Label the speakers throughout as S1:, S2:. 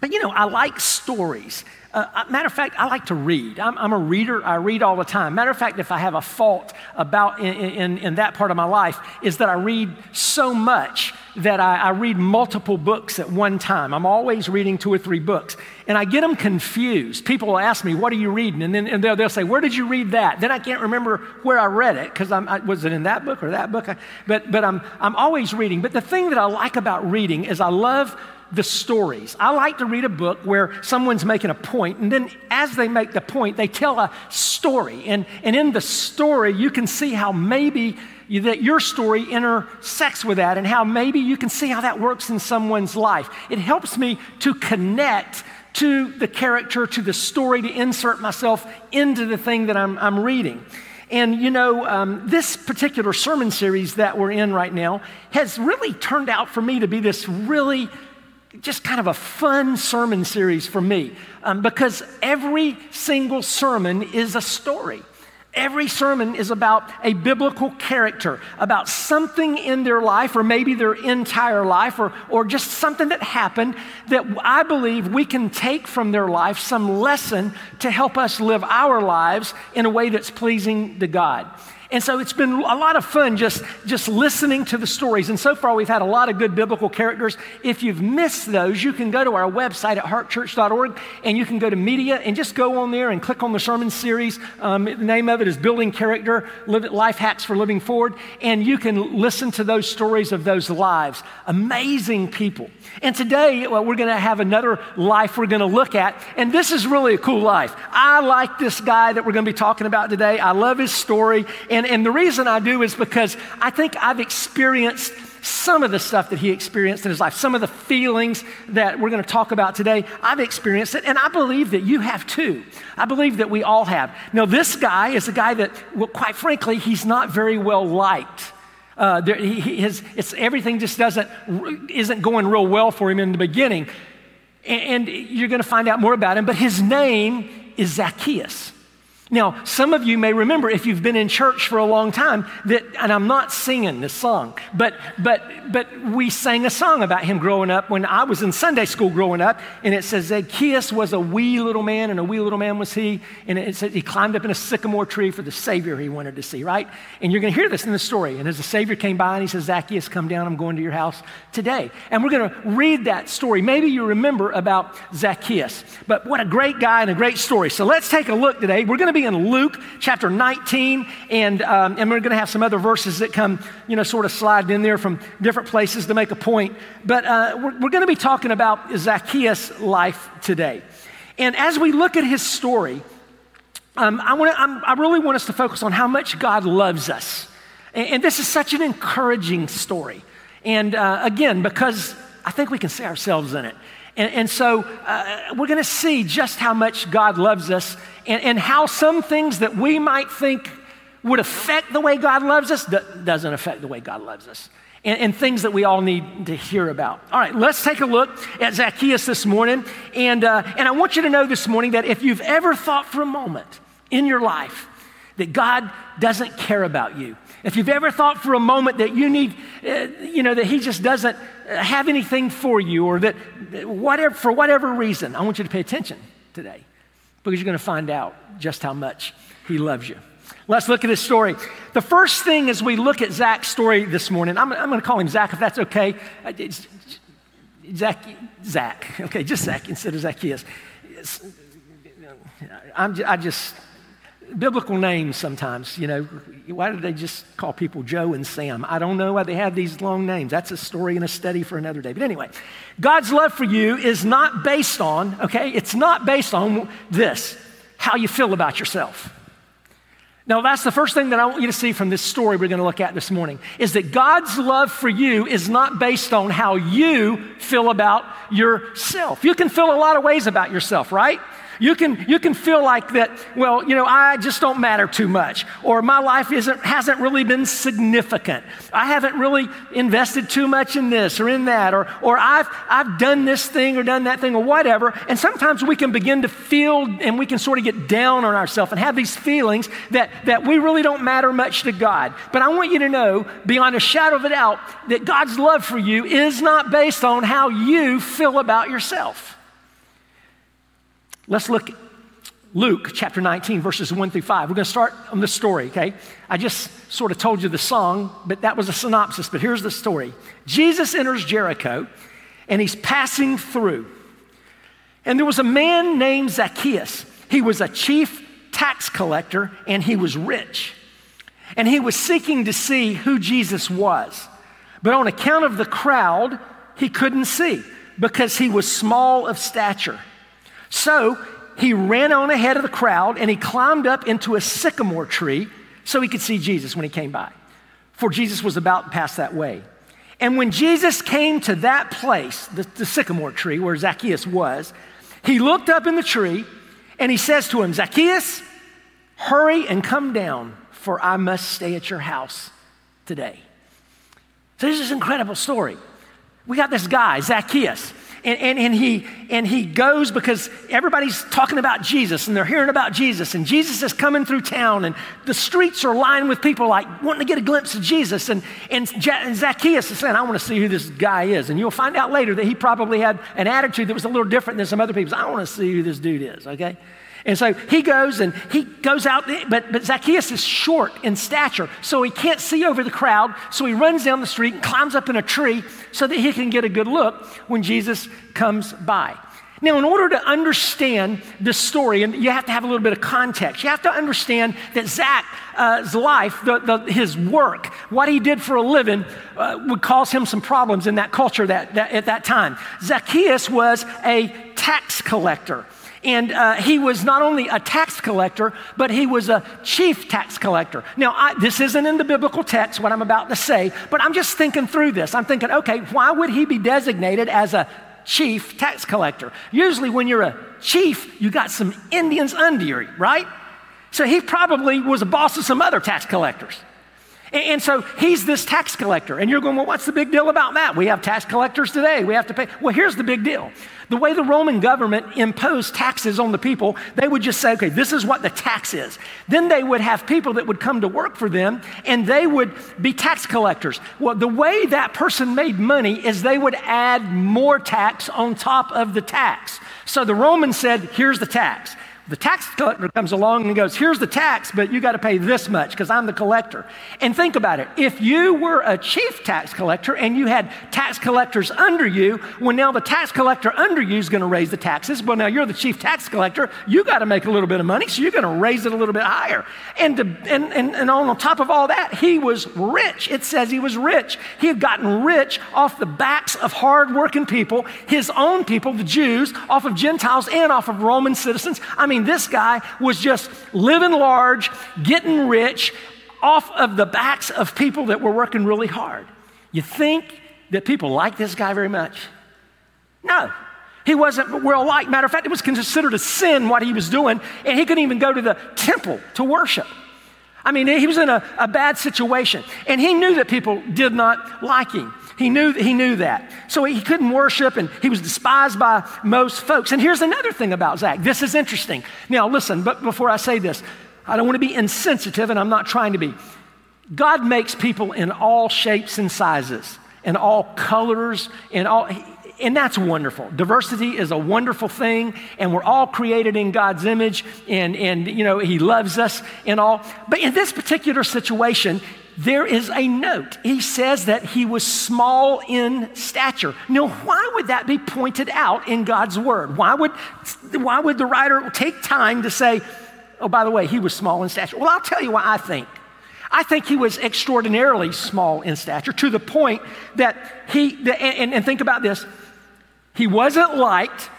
S1: But you know, I like stories. Uh, matter of fact, I like to read. I'm, I'm, a reader. I read all the time. Matter of fact, if I have a fault about in, in, in that part of my life, is that I read so much that I, I, read multiple books at one time. I'm always reading two or three books, and I get them confused. People will ask me, "What are you reading?" And then and they'll, they'll, say, "Where did you read that?" Then I can't remember where I read it because I, was it in that book or that book? I, but but I'm I'm always reading. But the thing that I like about reading is I love the stories. I like to read a book where someone's making a point, and then as they make the point, they tell a story. And, and in the story, you can see how maybe you, that your story intersects with that, and how maybe you can see how that works in someone's life. It helps me to connect to the character, to the story, to insert myself into the thing that I'm, I'm reading. And you know, um, this particular sermon series that we're in right now has really turned out for me to be this really just kind of a fun sermon series for me um, because every single sermon is a story. Every sermon is about a biblical character, about something in their life, or maybe their entire life, or, or just something that happened that I believe we can take from their life some lesson to help us live our lives in a way that's pleasing to God. And so it's been a lot of fun just, just listening to the stories. And so far, we've had a lot of good biblical characters. If you've missed those, you can go to our website at heartchurch.org and you can go to media and just go on there and click on the sermon series. Um, the name of it is Building Character Life Hacks for Living Forward. And you can listen to those stories of those lives. Amazing people. And today, well, we're going to have another life we're going to look at. And this is really a cool life. I like this guy that we're going to be talking about today. I love his story. And, and the reason I do is because I think I've experienced some of the stuff that he experienced in his life, some of the feelings that we're going to talk about today. I've experienced it, and I believe that you have too. I believe that we all have. Now, this guy is a guy that, well, quite frankly, he's not very well liked. Uh, there, he, it's, everything just doesn't, isn't going real well for him in the beginning. And, and you're going to find out more about him, but his name is Zacchaeus. Now, some of you may remember if you've been in church for a long time that, and I'm not singing this song, but, but, but we sang a song about him growing up when I was in Sunday school growing up, and it says Zacchaeus was a wee little man, and a wee little man was he, and it says he climbed up in a sycamore tree for the Savior he wanted to see, right? And you're going to hear this in the story. And as the Savior came by and he says, Zacchaeus, come down, I'm going to your house today. And we're going to read that story. Maybe you remember about Zacchaeus, but what a great guy and a great story. So let's take a look today. We're going to be in Luke chapter 19, and, um, and we're going to have some other verses that come, you know, sort of slide in there from different places to make a point. But uh, we're, we're going to be talking about Zacchaeus' life today. And as we look at his story, um, I, wanna, I, really want us to focus on how much God loves us. And, and this is such an encouraging story. And uh, again, because I think we can see ourselves in it. And, and so uh, we're going to see just how much God loves us and, and, how some things that we might think would affect the way God loves us doesn't affect the way God loves us. And, and, things that we all need to hear about. All right, let's take a look at Zacchaeus this morning. And, uh, and I want you to know this morning that if you've ever thought for a moment in your life that God doesn't care about you, if you've ever thought for a moment that you need, uh, you know, that He just doesn't have anything for you or that whatever, for whatever reason, I want you to pay attention today because you're going to find out just how much He loves you. Let's look at his story. The first thing as we look at Zach's story this morning, I'm, I'm going to call him Zach if that's okay. Uh, Zach, Zach, okay, just Zach instead of Zacchaeus. I'm, I just, biblical names sometimes, you know. Why did they just call people Joe and Sam? I don't know why they have these long names. That's a story and a study for another day. But anyway, God's love for you is not based on, okay, it's not based on this, how you feel about yourself. Now, that's the first thing that I want you to see from this story we're going to look at this morning is that God's love for you is not based on how you feel about yourself. You can feel a lot of ways about yourself, right? You can, you can feel like that, well, you know, I just don't matter too much, or my life isn't, hasn't really been significant. I haven't really invested too much in this or in that, or, or I've, I've done this thing or done that thing or whatever. And sometimes we can begin to feel and we can sort of get down on ourselves and have these feelings that, that we really don't matter much to God. But I want you to know, beyond a shadow of a doubt, that God's love for you is not based on how you feel about yourself. Let's look Luke chapter 19, verses 1 through 5. We're going to start on the story, okay? I just sort of told you the song, but that was a synopsis. But here's the story Jesus enters Jericho and he's passing through. And there was a man named Zacchaeus. He was a chief tax collector and he was rich. And he was seeking to see who Jesus was. But on account of the crowd, he couldn't see because he was small of stature. So he ran on ahead of the crowd and he climbed up into a sycamore tree so he could see Jesus when he came by. For Jesus was about to pass that way. And when Jesus came to that place, the, the sycamore tree where Zacchaeus was, he looked up in the tree and he says to him, Zacchaeus, hurry and come down, for I must stay at your house today. So this is an incredible story. We got this guy, Zacchaeus. And, and, and, he, and he goes because everybody's talking about Jesus and they're hearing about Jesus. And Jesus is coming through town and the streets are lined with people like wanting to get a glimpse of Jesus. And, and Zacchaeus is saying, I want to see who this guy is. And you'll find out later that he probably had an attitude that was a little different than some other people's. I want to see who this dude is, okay? And so he goes and he goes out, but, but Zacchaeus is short in stature, so he can't see over the crowd. So he runs down the street and climbs up in a tree so that he can get a good look when Jesus comes by. Now, in order to understand this story, and you have to have a little bit of context, you have to understand that Zach's life, the, the, his work, what he did for a living, uh, would cause him some problems in that culture that, that, at that time. Zacchaeus was a tax collector. And uh, he was not only a tax collector, but he was a chief tax collector. Now, I, this isn't in the biblical text, what I'm about to say, but I'm just thinking through this. I'm thinking, okay, why would he be designated as a chief tax collector? Usually, when you're a chief, you got some Indians under you, right? So he probably was a boss of some other tax collectors. And so he's this tax collector. And you're going, well, what's the big deal about that? We have tax collectors today. We have to pay. Well, here's the big deal. The way the Roman government imposed taxes on the people, they would just say, okay, this is what the tax is. Then they would have people that would come to work for them and they would be tax collectors. Well, the way that person made money is they would add more tax on top of the tax. So the Romans said, here's the tax. The tax collector comes along and goes, Here's the tax, but you got to pay this much because I'm the collector. And think about it. If you were a chief tax collector and you had tax collectors under you, well, now the tax collector under you is going to raise the taxes. Well, now you're the chief tax collector. You got to make a little bit of money, so you're going to raise it a little bit higher. And, to, and, and, and on top of all that, he was rich. It says he was rich. He had gotten rich off the backs of hardworking people, his own people, the Jews, off of Gentiles and off of Roman citizens. I mean, mean, this guy was just living large, getting rich off of the backs of people that were working really hard. You think that people like this guy very much? No. He wasn't well liked. Matter of fact, it was considered a sin what he was doing, and he couldn't even go to the temple to worship. I mean, he was in a, a bad situation, and he knew that people did not like him. He knew, that he knew that. So he couldn't worship and he was despised by most folks. And here's another thing about Zach. This is interesting. Now, listen, but before I say this, I don't want to be insensitive and I'm not trying to be. God makes people in all shapes and sizes, in all colors, in all. And that's wonderful. Diversity is a wonderful thing, and we're all created in God's image, and, and you know, He loves us and all. But in this particular situation, there is a note. He says that he was small in stature. Now, why would that be pointed out in God's word? Why would, why would the writer take time to say, oh, by the way, he was small in stature? Well, I'll tell you why I think. I think he was extraordinarily small in stature to the point that he, and, and think about this, he wasn't liked,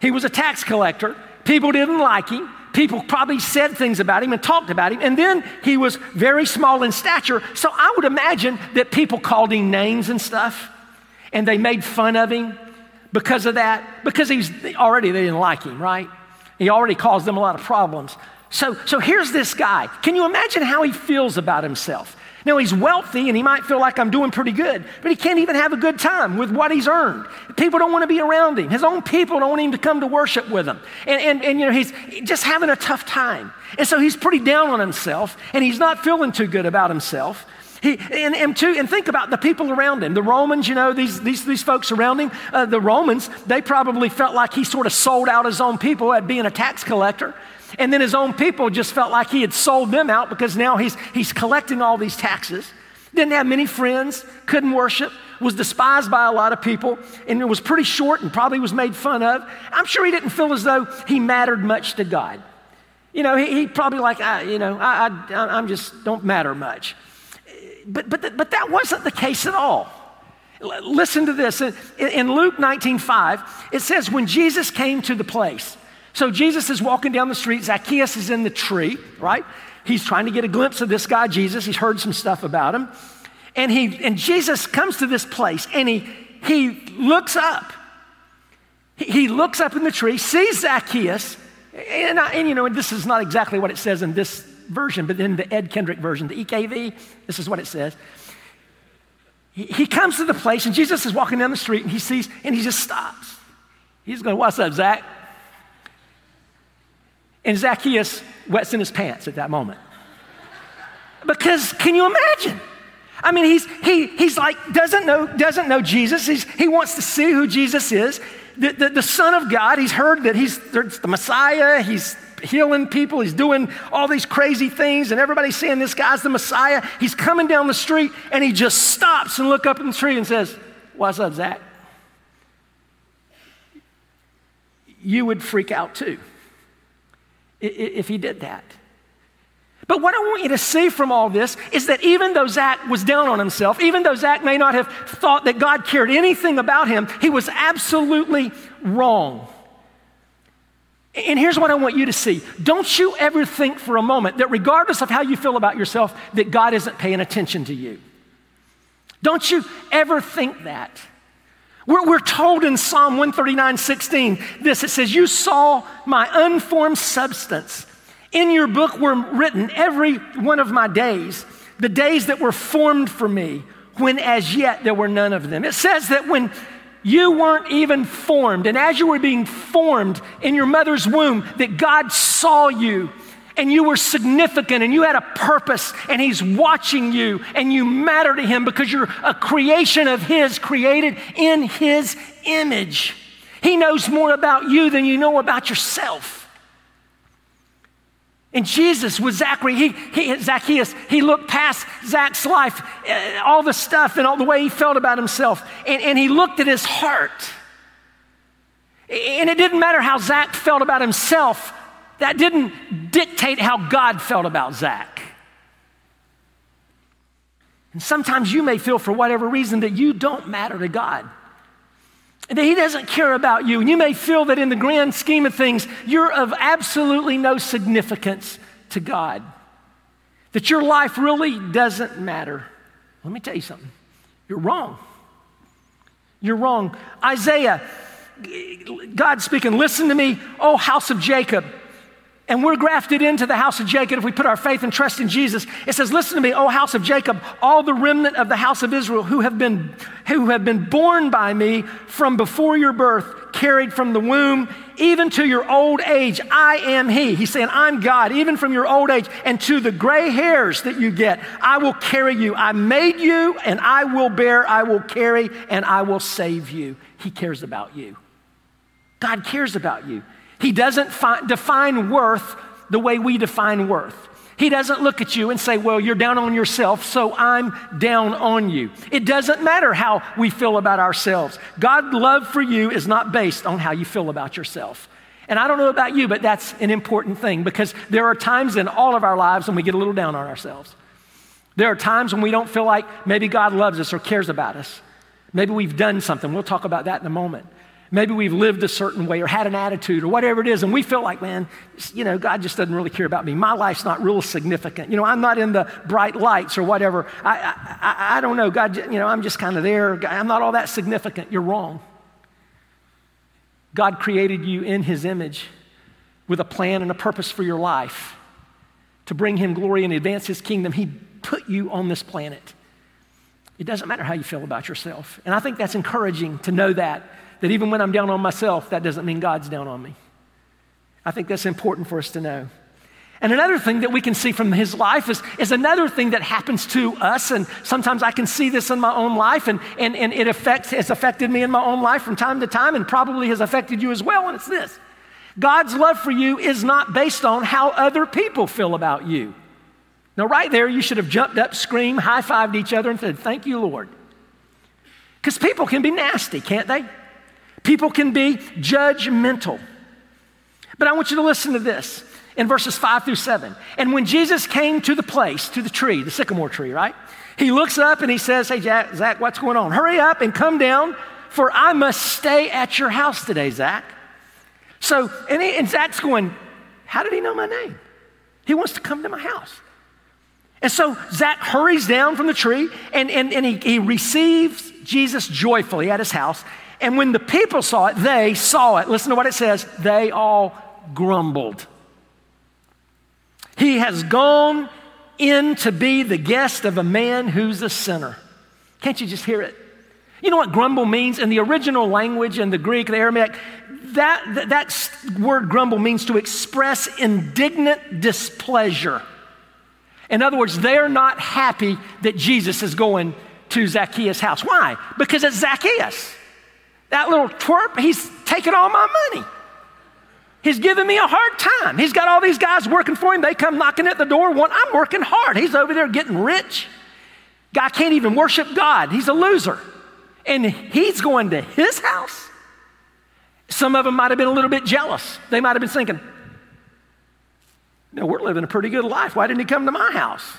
S1: he was a tax collector, people didn't like him people probably said things about him and talked about him. And then he was very small in stature. So I would imagine that people called him names and stuff. And they made fun of him because of that. Because he's already, they didn't like him, right? He already caused them a lot of problems. So, so here's this guy. Can you imagine how he feels about himself? Now, he's wealthy and he might feel like I'm doing pretty good, but he can't even have a good time with what he's earned. People don't want to be around him. His own people don't want him to come to worship with him. And, and, and you know, he's just having a tough time. And so he's pretty down on himself and he's not feeling too good about himself. He, and, and, two, and think about the people around him. The Romans, you know, these, these, these folks around him, uh, the Romans, they probably felt like he sort of sold out his own people at being a tax collector. And then his own people just felt like he had sold them out because now he's, he's collecting all these taxes. Didn't have many friends, couldn't worship, was despised by a lot of people, and it was pretty short and probably was made fun of. I'm sure he didn't feel as though he mattered much to God. You know, he, he probably like, I, you know, I, I, I'm just don't matter much but, but, but that wasn't the case at all. Listen to this. In Luke 19 5, it says, When Jesus came to the place, so Jesus is walking down the street, Zacchaeus is in the tree, right? He's trying to get a glimpse of this guy, Jesus. He's heard some stuff about him. And, he, and Jesus comes to this place and he, he looks up. He, looks up in the tree, sees Zacchaeus, and, and you know, this is not exactly what it says in this version, but in the Ed Kendrick version, the EKV, this is what it says. He, he comes to the place, and Jesus is walking down the street, and he sees, and he just stops. He's going, What's up, Zach? And Zacchaeus wets in his pants at that moment. Because can you imagine? I mean, he's, he, he's like, doesn't know, doesn't know Jesus. He's, he wants to see who Jesus is. The, the, the Son of God, he's heard that he's the Messiah. He's healing people. He's doing all these crazy things, and everybody's saying this guy's the Messiah. He's coming down the street, and he just stops and look up in the tree and says, What's up, Zach? You would freak out too if he did that. But what I want you to see from all this is that even though Zach was down on himself, even though Zach may not have thought that God cared anything about him, he was absolutely wrong. And here's what I want you to see. Don't you ever think for a moment that regardless of how you feel about yourself, that God isn't paying attention to you. Don't you ever think that. We're, we're told in Psalm 139 16 this it says, You saw my unformed substance. In your book were written every one of my days, the days that were formed for me, when as yet there were none of them. It says that when you weren't even formed. And as you were being formed in your mother's womb, that God saw you and you were significant and you had a purpose and He's watching you and you matter to Him because you're a creation of His, created in His image. He knows more about you than you know about yourself. And Jesus with Zachary, he, he, Zacchaeus, he looked past Zach's life, uh, all the stuff and all the way he felt about himself, and, and he looked at his heart. And it didn't matter how Zach felt about himself, that didn't dictate how God felt about Zach. And sometimes you may feel, for whatever reason, that you don't matter to God that he doesn't care about you. And you may feel that in the grand scheme of things, you're of absolutely no significance to God, that your life really doesn't matter. Let me tell you something you're wrong. You're wrong. Isaiah, God speaking, listen to me, oh house of Jacob. And we're grafted into the house of Jacob if we put our faith and trust in Jesus. It says, Listen to me, O house of Jacob, all the remnant of the house of Israel who have been, who have been born by me from before your birth, carried from the womb, even to your old age. I am He. He's saying, I'm God, even from your old age, and to the gray hairs that you get, I will carry you. I made you, and I will bear, I will carry, and I will save you. He cares about you. God cares about you. He doesn't fi- define worth the way we define worth. He doesn't look at you and say, Well, you're down on yourself, so I'm down on you. It doesn't matter how we feel about ourselves. God's love for you is not based on how you feel about yourself. And I don't know about you, but that's an important thing because there are times in all of our lives when we get a little down on ourselves. There are times when we don't feel like maybe God loves us or cares about us. Maybe we've done something. We'll talk about that in a moment. Maybe we've lived a certain way or had an attitude or whatever it is, and we feel like, man, you know, God just doesn't really care about me. My life's not real significant. You know, I'm not in the bright lights or whatever. I, I, I don't know. God, you know, I'm just kind of there. I'm not all that significant. You're wrong. God created you in His image with a plan and a purpose for your life to bring Him glory and advance His kingdom. He put you on this planet. It doesn't matter how you feel about yourself. And I think that's encouraging to know that that even when I'm down on myself, that doesn't mean God's down on me. I think that's important for us to know. And another thing that we can see from his life is, is another thing that happens to us. And sometimes I can see this in my own life, and, and, and it affects, has affected me in my own life from time to time, and probably has affected you as well. And it's this God's love for you is not based on how other people feel about you. Now, right there, you should have jumped up, screamed, high fived each other, and said, Thank you, Lord. Because people can be nasty, can't they? People can be judgmental. But I want you to listen to this in verses five through seven. And when Jesus came to the place, to the tree, the sycamore tree, right? He looks up and he says, Hey, Jack, Zach, what's going on? Hurry up and come down, for I must stay at your house today, Zach. So, and, he, and Zach's going, How did he know my name? He wants to come to my house. And so Zach hurries down from the tree and, and, and he, he receives Jesus joyfully at his house. And when the people saw it, they saw it. Listen to what it says they all grumbled. He has gone in to be the guest of a man who's a sinner. Can't you just hear it? You know what grumble means? In the original language, in the Greek, the Aramaic, that, that, that word grumble means to express indignant displeasure. In other words, they're not happy that Jesus is going to Zacchaeus' house. Why? Because it's Zacchaeus. That little twerp, he's taking all my money. He's giving me a hard time. He's got all these guys working for him. They come knocking at the door. One, I'm working hard. He's over there getting rich. Guy can't even worship God. He's a loser. And he's going to his house. Some of them might have been a little bit jealous. They might have been thinking, no, we're living a pretty good life. Why didn't he come to my house?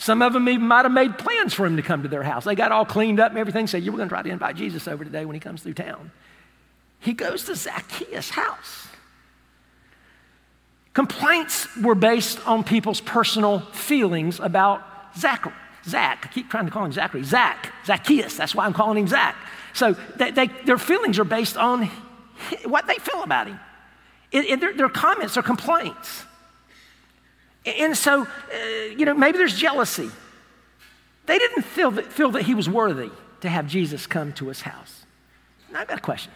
S1: Some of them even might have made plans for him to come to their house. They got all cleaned up and everything, said, You were going to try to invite Jesus over today when he comes through town. He goes to Zacchaeus' house. Complaints were based on people's personal feelings about Zachary. Zach, I keep trying to call him Zachary. Zach, Zacchaeus, that's why I'm calling him Zach. So they, they, their feelings are based on what they feel about him. It, it, their, their, comments are complaints. And so, uh, you know, maybe there's jealousy. They didn't feel that, feel that he was worthy to have Jesus come to his house. Now, I've got a question.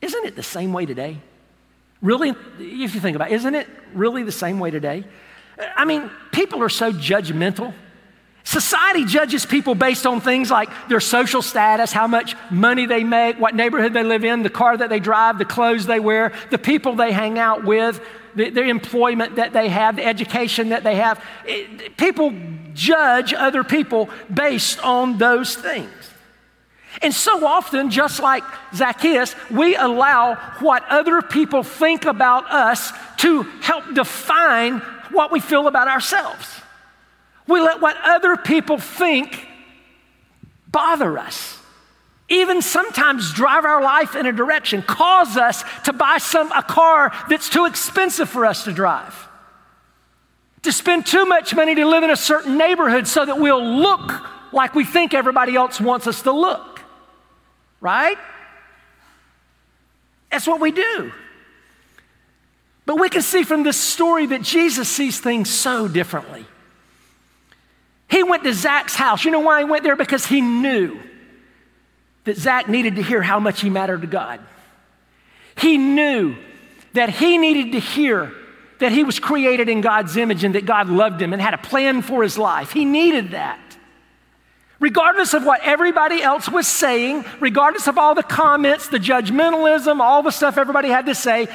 S1: Isn't it the same way today? Really, if you think about it, isn't it really the same way today? I mean, people are so judgmental. Society judges people based on things like their social status, how much money they make, what neighborhood they live in, the car that they drive, the clothes they wear, the people they hang out with, the, the employment that they have, the education that they have. It, people judge other people based on those things. And so often, just like Zacchaeus, we allow what other people think about us to help define what we feel about ourselves. We let what other people think bother us. Even sometimes drive our life in a direction, cause us to buy some a car that's too expensive for us to drive. To spend too much money to live in a certain neighborhood so that we'll look like we think everybody else wants us to look right? That's what we do. But we can see from this story that Jesus sees things so differently. He went to Zach's house. You know why he went there? Because he knew that Zach needed to hear how much he mattered to God. He knew that he needed to hear that he was created in God's image and that God loved him and had a plan for his life. He needed that. Regardless of what everybody else was saying, regardless of all the comments, the judgmentalism, all the stuff everybody had to say,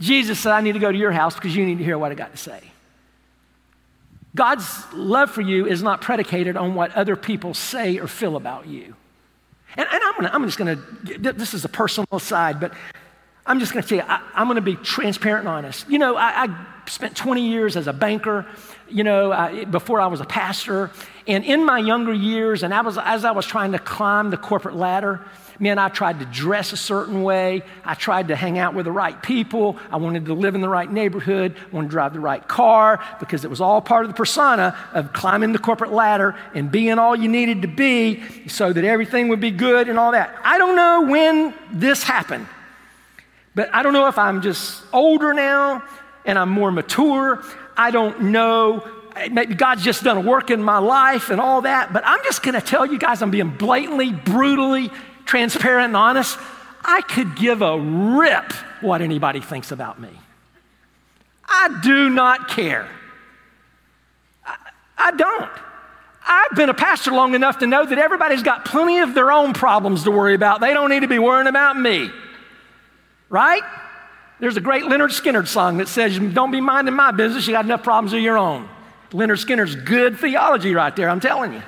S1: Jesus said, I need to go to your house because you need to hear what I got to say. God's love for you is not predicated on what other people say or feel about you. And, and I'm, gonna, I'm just going to, this is a personal side, but I'm just going to tell you, I, am going to be transparent and honest. You know, I, I spent 20 years as a banker, you know, I, before I was a pastor. And in my younger years, and I was, as I was trying to climb the corporate ladder, man, I tried to dress a certain way. I tried to hang out with the right people. I wanted to live in the right neighborhood. I wanted to drive the right car because it was all part of the persona of climbing the corporate ladder and being all you needed to be so that everything would be good and all that. I don't know when this happened, but I don't know if I'm just older now and I'm more mature. I don't know. Maybe God's just done a work in my life and all that, but I'm just gonna tell you guys, I'm being blatantly, brutally transparent and honest. I could give a rip what anybody thinks about me. I do not care. I, I don't. I've been a pastor long enough to know that everybody's got plenty of their own problems to worry about. They don't need to be worrying about me. Right? There's a great Lynyrd Skynyrd song that says, Don't be minding my business, you got enough problems of your own. Lynyrd Skynyrd's good theology right there, I'm telling you.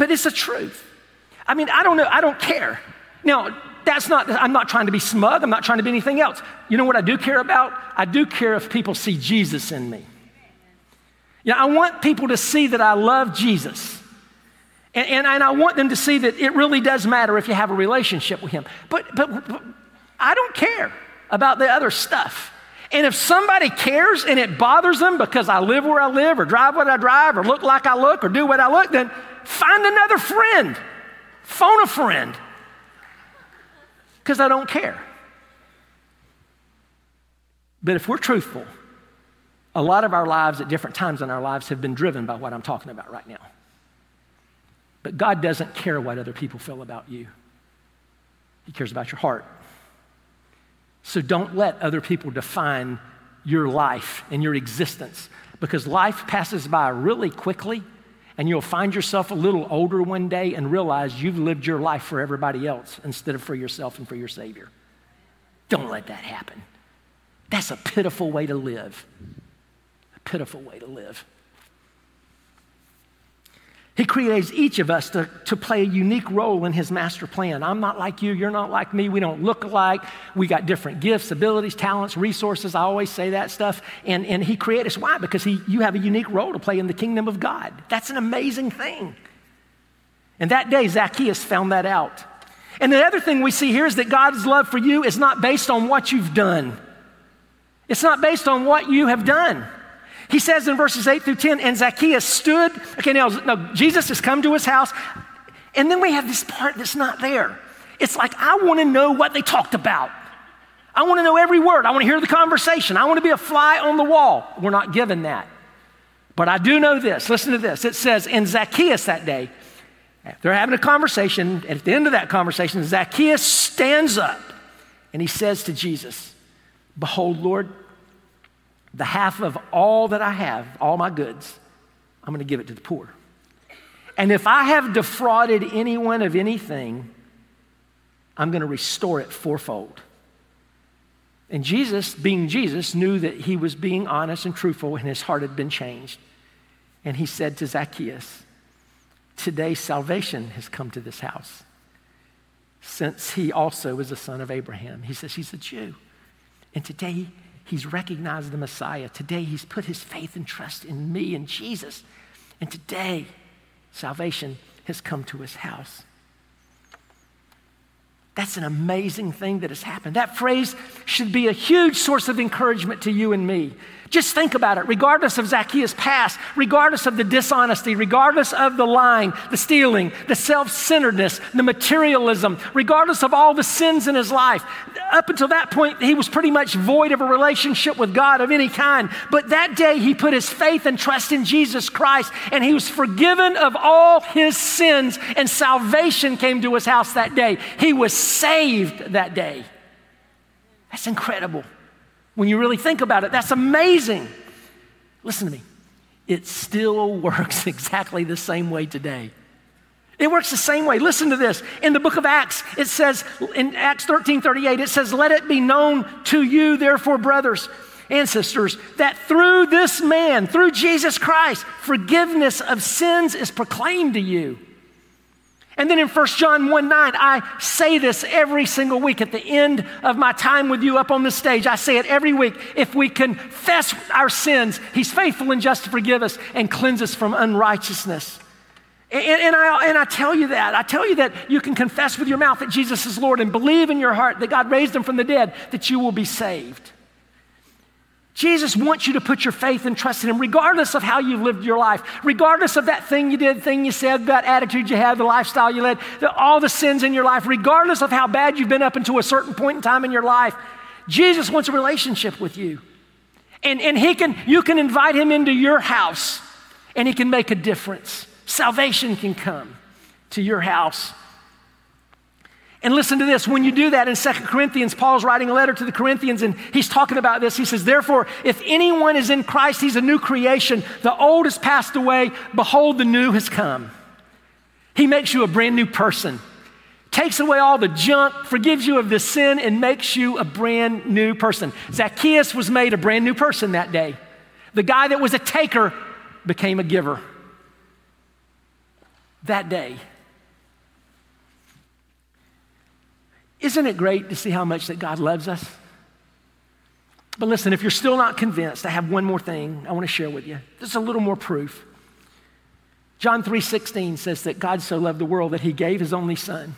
S1: But it's the truth. I mean, I don't know, I don't care. Now, that's not, I'm not trying to be smug, I'm not trying to be anything else. You know what I do care about? I do care if people see Jesus in me. You know, I want people to see that I love Jesus. And, and, and, I want them to see that it really does matter if you have a relationship with Him. But, but, but I don't care about the other stuff. And if somebody cares and it bothers them because I live where I live or drive what I drive or look like I look or do what I look, then find another friend. Phone a friend. Because I don't care. But if we're truthful, a lot of our lives at different times in our lives have been driven by what I'm talking about right now. But God doesn't care what other people feel about you, He cares about your heart. So don't let other people define your life and your existence because life passes by really quickly and you'll find yourself a little older one day and realize you've lived your life for everybody else instead of for yourself and for your Savior. Don't let that happen. That's a pitiful way to live. A pitiful way to live. He creates each of us to, to play a unique role in His master plan. I'm not like you, you're not like me, we don't look alike. We got different gifts, abilities, talents, resources. I always say that stuff. And, and He created us. Why? Because he, you have a unique role to play in the kingdom of God. That's an amazing thing. And that day, Zacchaeus found that out. And the other thing we see here is that God's love for you is not based on what you've done, it's not based on what you have done. He says in verses 8 through 10, and Zacchaeus stood. Okay, now, now Jesus has come to his house. And then we have this part that's not there. It's like, I want to know what they talked about. I want to know every word. I want to hear the conversation. I want to be a fly on the wall. We're not given that. But I do know this. Listen to this. It says, in Zacchaeus that day, they're having a conversation. and At the end of that conversation, Zacchaeus stands up and he says to Jesus, Behold, Lord, the half of all that I have, all my goods, I'm going to give it to the poor. And if I have defrauded anyone of anything, I'm going to restore it fourfold. And Jesus, being Jesus, knew that he was being honest and truthful and his heart had been changed. And he said to Zacchaeus, Today salvation has come to this house, since he also is a son of Abraham. He says he's a Jew. And today He's recognized the Messiah. Today, he's put his faith and trust in me and Jesus. And today, salvation has come to his house. That's an amazing thing that has happened. That phrase should be a huge source of encouragement to you and me. Just think about it, regardless of Zacchaeus' past, regardless of the dishonesty, regardless of the lying, the stealing, the self centeredness, the materialism, regardless of all the sins in his life. Up until that point, he was pretty much void of a relationship with God of any kind. But that day, he put his faith and trust in Jesus Christ, and he was forgiven of all his sins, and salvation came to his house that day. He was saved that day. That's incredible. When you really think about it, that's amazing. Listen to me. It still works exactly the same way today. It works the same way. Listen to this. In the book of Acts, it says, in Acts 13 38, it says, Let it be known to you, therefore, brothers and sisters, that through this man, through Jesus Christ, forgiveness of sins is proclaimed to you. And then in 1 John 1 9, I say this every single week at the end of my time with you up on the stage. I say it every week. If we confess our sins, He's faithful and just to forgive us and cleanse us from unrighteousness. And, and, I, and I tell you that. I tell you that you can confess with your mouth that Jesus is Lord and believe in your heart that God raised Him from the dead, that you will be saved. Jesus wants you to put your faith and trust in Him, regardless of how you've lived your life, regardless of that thing you did, thing you said, that attitude you had, the lifestyle you led, the, all the sins in your life, regardless of how bad you've been up until a certain point in time in your life. Jesus wants a relationship with you. And, and he can, you can invite Him into your house, and He can make a difference. Salvation can come to your house. And listen to this when you do that in Second Corinthians, Paul's writing a letter to the Corinthians and he's talking about this. He says, Therefore, if anyone is in Christ, he's a new creation. The old has passed away. Behold, the new has come. He makes you a brand new person, takes away all the junk, forgives you of the sin, and makes you a brand new person. Zacchaeus was made a brand new person that day. The guy that was a taker became a giver that day. Isn't it great to see how much that God loves us? But listen, if you're still not convinced, I have one more thing I want to share with you. Just a little more proof. John 3:16 says that God so loved the world that he gave his only son,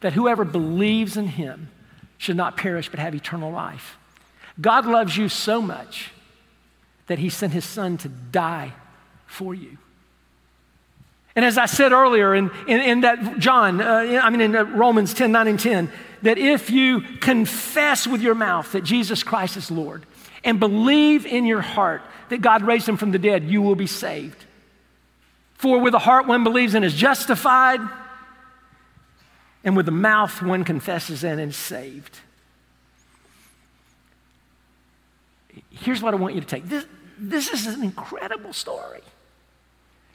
S1: that whoever believes in him should not perish but have eternal life. God loves you so much that he sent his son to die for you. And as I said earlier in, in, in that John, uh, I mean in uh, Romans 10, 9 and 10, that if you confess with your mouth that Jesus Christ is Lord and believe in your heart that God raised him from the dead, you will be saved. For with the heart one believes and is justified, and with the mouth one confesses and is saved. Here's what I want you to take this, this is an incredible story.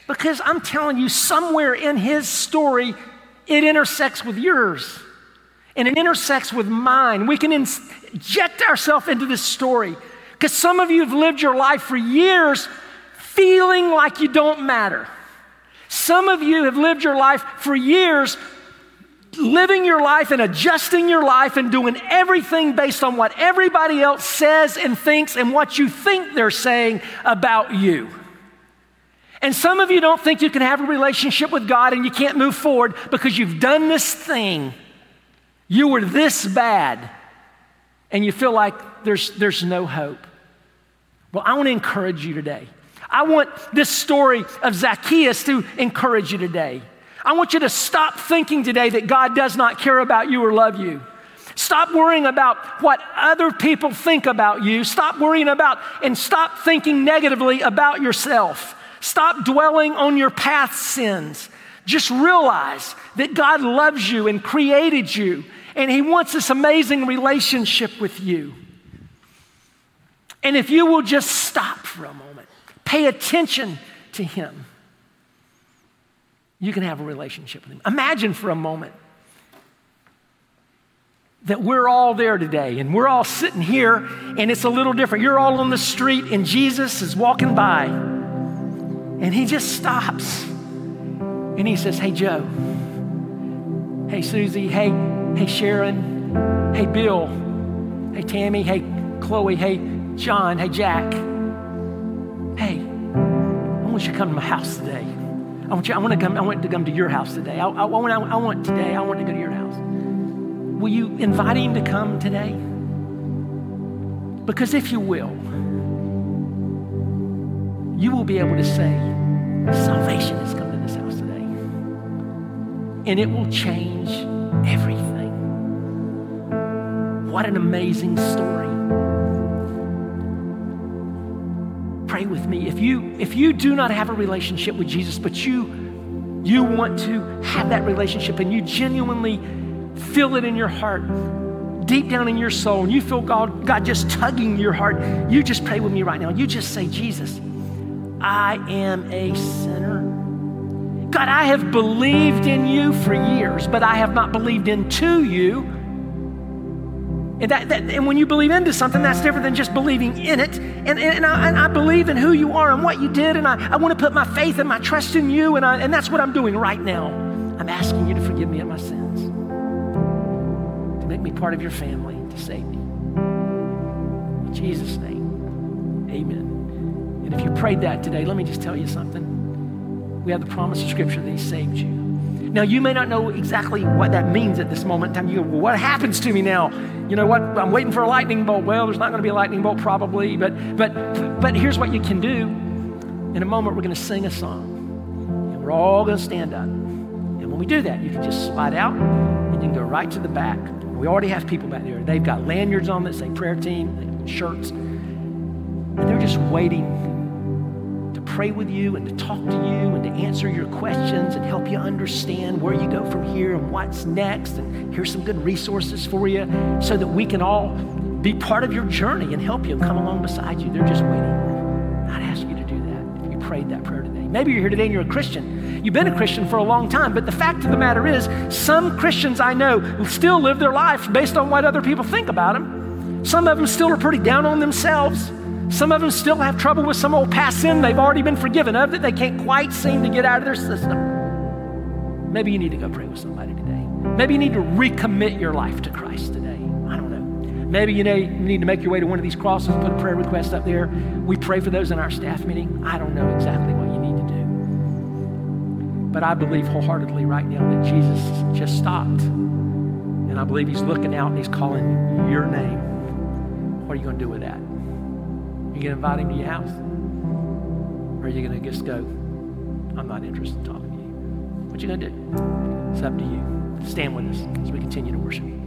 S1: Because I'm telling you, somewhere in his story, it intersects with yours and it intersects with mine. We can inject ourselves into this story because some of you have lived your life for years feeling like you don't matter. Some of you have lived your life for years living your life and adjusting your life and doing everything based on what everybody else says and thinks and what you think they're saying about you. And some of you don't think you can have a relationship with God and you can't move forward because you've done this thing you were this bad, and you feel like there's, there's no hope. Well, I want to encourage you today. I want this story of Zacchaeus to encourage you today. I want you to stop thinking today that God does not care about you or love you. Stop worrying about what other people think about you. Stop worrying about and stop thinking negatively about yourself. Stop dwelling on your past sins. Just realize that God loves you and created you, and He wants this amazing relationship with you. And if you will just stop for a moment, pay attention to Him, you can have a relationship with Him. Imagine for a moment that we're all there today and we're all sitting here and it's a little different. You're all on the street and Jesus is walking by and He just stops and he says, Hey, Joe. Hey, Susie. Hey, hey, Sharon. Hey, Bill. Hey, Tammy. Hey, Chloe. Hey, John. Hey, Jack. Hey, I want you to come to my house today. I want you, I want to come, I want to come to your house today. I, I, I, want, I want today, I want to go to your house. Will you invite him to come today? Because if you will, you will be able to say, salvation has come to this house today. and it will change everything. What an amazing story. Pray with me. If you if you do not have a relationship with Jesus, but you you want to have that relationship and you genuinely feel it in your heart, deep down in your soul, and you feel God, God just tugging your heart, you just pray with me right now. You just say, Jesus, I am a sinner. God, I have believed in you for years, but I have not believed into you. And, that, that, and when you believe into something, that's different than just believing in it. And, and, I, and I believe in who you are and what you did, and I, I want to put my faith and my trust in you, and, I, and that's what I'm doing right now. I'm asking you to forgive me of my sins, to make me part of your family, to save me. In Jesus' name, amen. And if you prayed that today, let me just tell you something we have the promise of Scripture that He saved you. Now, you may not know exactly what that means at this moment in time. You go, well, what happens to me now? You know what? I'm waiting for a lightning bolt. Well, there's not going to be a lightning bolt probably, but, but, but here's what you can do. In a moment, we're going to sing a song, and we're all going to stand up. And when we do that, you can just slide out and you can go right to the back. We already have people back there. They've got lanyards on that say prayer team, shirts, and they're just waiting pray with you and to talk to you and to answer your questions and help you understand where you go from here and what's next. And here's some good resources for you so that we can all be part of your journey and help you and come along beside you. They're just waiting. I'd ask you to do that if you prayed that prayer today. Maybe you're here today and you're a Christian. You've been a Christian for a long time, but the fact of the matter is, some Christians I know still live their life based on what other people think about them. Some of them still are pretty down on themselves. Some of them still have trouble with some old past sin they've already been forgiven of that they can't quite seem to get out of their system. Maybe you need to go pray with somebody today. Maybe you need to recommit your life to Christ today. I don't know. Maybe you need to make your way to one of these crosses, put a prayer request up there. We pray for those in our staff meeting. I don't know exactly what you need to do. But I believe wholeheartedly right now that Jesus just stopped. And I believe he's looking out and he's calling your name. What are you going to do with that? You to invite him to your house? Or are you to just go, I'm not interested in talking to you? What you to do? It's up to you. Stand with us as we continue to worship.